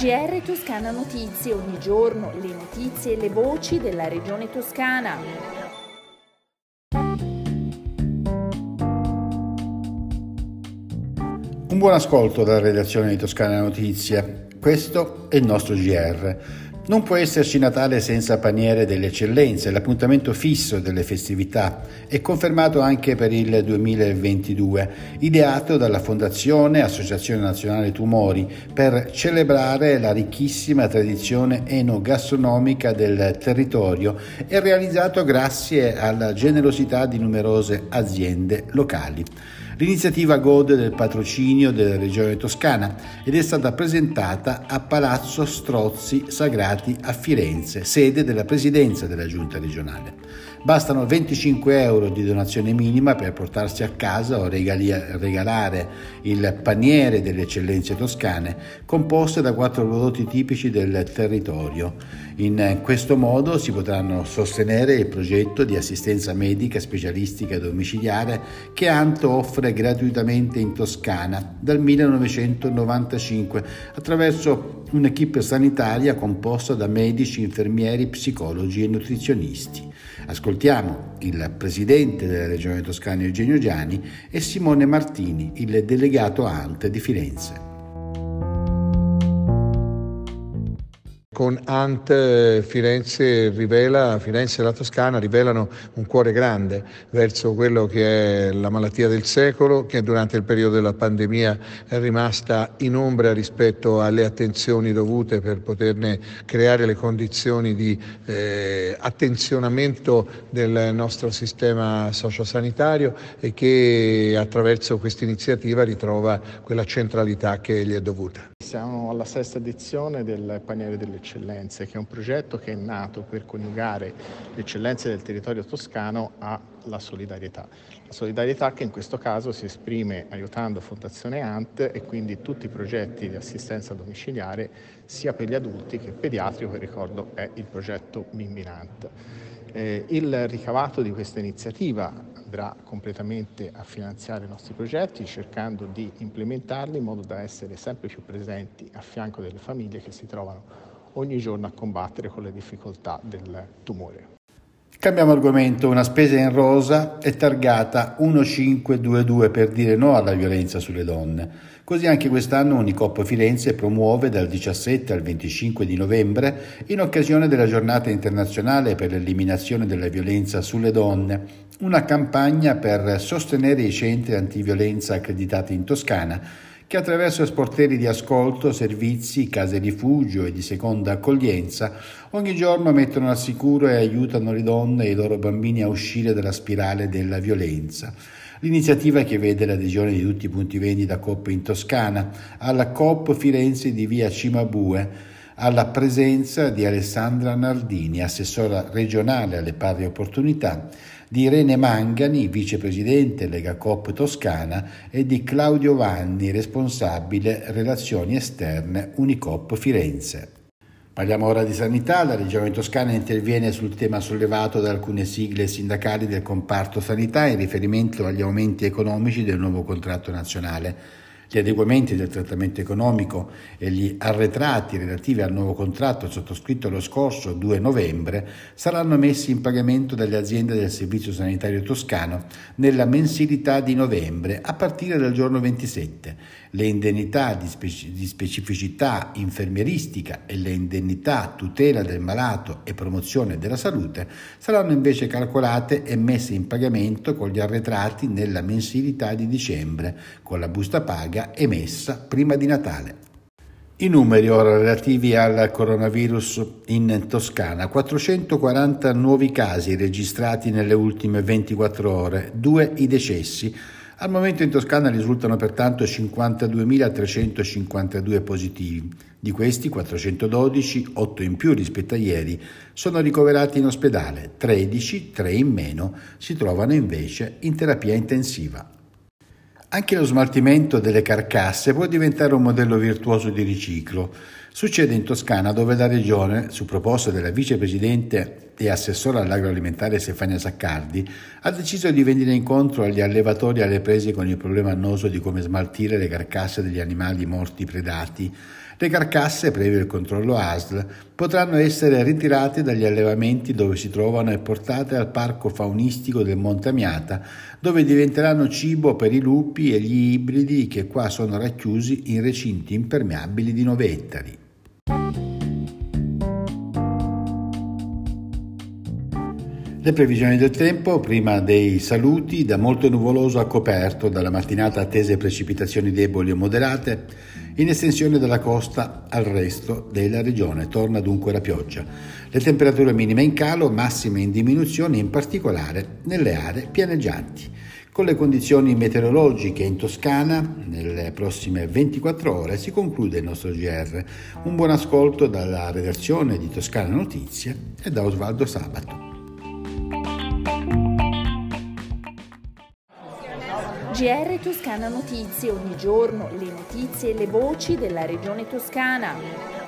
GR Toscana Notizie, ogni giorno le notizie e le voci della regione toscana. Un buon ascolto dalla redazione di Toscana Notizie. Questo è il nostro GR. Non può esserci Natale senza paniere delle eccellenze, l'appuntamento fisso delle festività è confermato anche per il 2022, ideato dalla Fondazione Associazione Nazionale Tumori per celebrare la ricchissima tradizione enogastronomica del territorio e realizzato grazie alla generosità di numerose aziende locali. L'iniziativa gode del patrocinio della Regione Toscana ed è stata presentata a Palazzo Strozzi Sagrati a Firenze, sede della Presidenza della Giunta regionale. Bastano 25 euro di donazione minima per portarsi a casa o regali- regalare il paniere delle eccellenze toscane, composte da quattro prodotti tipici del territorio. In questo modo si potranno sostenere il progetto di assistenza medica specialistica domiciliare che Anto offre gratuitamente in Toscana dal 1995 attraverso un'equipe sanitaria composta da medici, infermieri, psicologi e nutrizionisti. Ascoltiamo il presidente della Regione Toscana Eugenio Giani e Simone Martini, il delegato ANT di Firenze. Con Ant Firenze, rivela, Firenze e la Toscana rivelano un cuore grande verso quello che è la malattia del secolo, che durante il periodo della pandemia è rimasta in ombra rispetto alle attenzioni dovute per poterne creare le condizioni di eh, attenzionamento del nostro sistema sociosanitario e che attraverso questa iniziativa ritrova quella centralità che gli è dovuta. Siamo alla sesta edizione del Paniere delle Eccellenze, che è un progetto che è nato per coniugare le eccellenze del territorio toscano alla solidarietà. La solidarietà che in questo caso si esprime aiutando Fondazione Ant e quindi tutti i progetti di assistenza domiciliare sia per gli adulti che pediatrico, che ricordo è il progetto Mimbinant. Eh, il ricavato di questa iniziativa andrà completamente a finanziare i nostri progetti cercando di implementarli in modo da essere sempre più presenti a fianco delle famiglie che si trovano ogni giorno a combattere con le difficoltà del tumore. Cambiamo argomento, una spesa in rosa è targata 1522 per dire no alla violenza sulle donne. Così anche quest'anno Unicop Firenze promuove dal 17 al 25 di novembre, in occasione della giornata internazionale per l'eliminazione della violenza sulle donne, una campagna per sostenere i centri antiviolenza accreditati in Toscana che attraverso sportelli di ascolto, servizi, case rifugio e di seconda accoglienza ogni giorno mettono al sicuro e aiutano le donne e i loro bambini a uscire dalla spirale della violenza. L'iniziativa che vede l'adesione di tutti i punti vendita Coop in Toscana, alla Coop Firenze di via Cimabue, alla presenza di Alessandra Nardini, assessora regionale alle pari opportunità, di Irene Mangani, vicepresidente Lega Coop Toscana, e di Claudio Vanni, responsabile relazioni esterne Unicop Firenze. Parliamo ora di sanità. La Regione Toscana interviene sul tema sollevato da alcune sigle sindacali del comparto sanità in riferimento agli aumenti economici del nuovo contratto nazionale. Gli adeguamenti del trattamento economico e gli arretrati relativi al nuovo contratto sottoscritto lo scorso 2 novembre saranno messi in pagamento dalle aziende del Servizio Sanitario Toscano nella mensilità di novembre a partire dal giorno 27. Le indennità di, speci- di specificità infermieristica e le indennità tutela del malato e promozione della salute saranno invece calcolate e messe in pagamento con gli arretrati nella mensilità di dicembre, con la busta paga emessa prima di Natale. I numeri ora relativi al coronavirus in Toscana, 440 nuovi casi registrati nelle ultime 24 ore, due i decessi. Al momento in Toscana risultano pertanto 52.352 positivi. Di questi 412, 8 in più rispetto a ieri, sono ricoverati in ospedale, 13, 3 in meno, si trovano invece in terapia intensiva. Anche lo smaltimento delle carcasse può diventare un modello virtuoso di riciclo. Succede in Toscana dove la regione, su proposta della vicepresidente e assessore all'agroalimentare Stefania Saccardi, ha deciso di venire incontro agli allevatori alle prese con il problema annoso di come smaltire le carcasse degli animali morti predati. Le carcasse, previo il controllo ASL, potranno essere ritirate dagli allevamenti dove si trovano e portate al parco faunistico del Monte Amiata, dove diventeranno cibo per i lupi e gli ibridi che qua sono racchiusi in recinti impermeabili di 9 ettari. Le previsioni del tempo, prima dei saluti, da molto nuvoloso a coperto, dalla mattinata attese precipitazioni deboli o moderate, in estensione dalla costa al resto della regione. Torna dunque la pioggia. Le temperature minime in calo, massime in diminuzione, in particolare nelle aree pianeggianti. Con le condizioni meteorologiche in Toscana, nelle prossime 24 ore si conclude il nostro GR. Un buon ascolto dalla redazione di Toscana Notizie e da Osvaldo Sabato. GR Toscana Notizie, ogni giorno le notizie e le voci della regione toscana.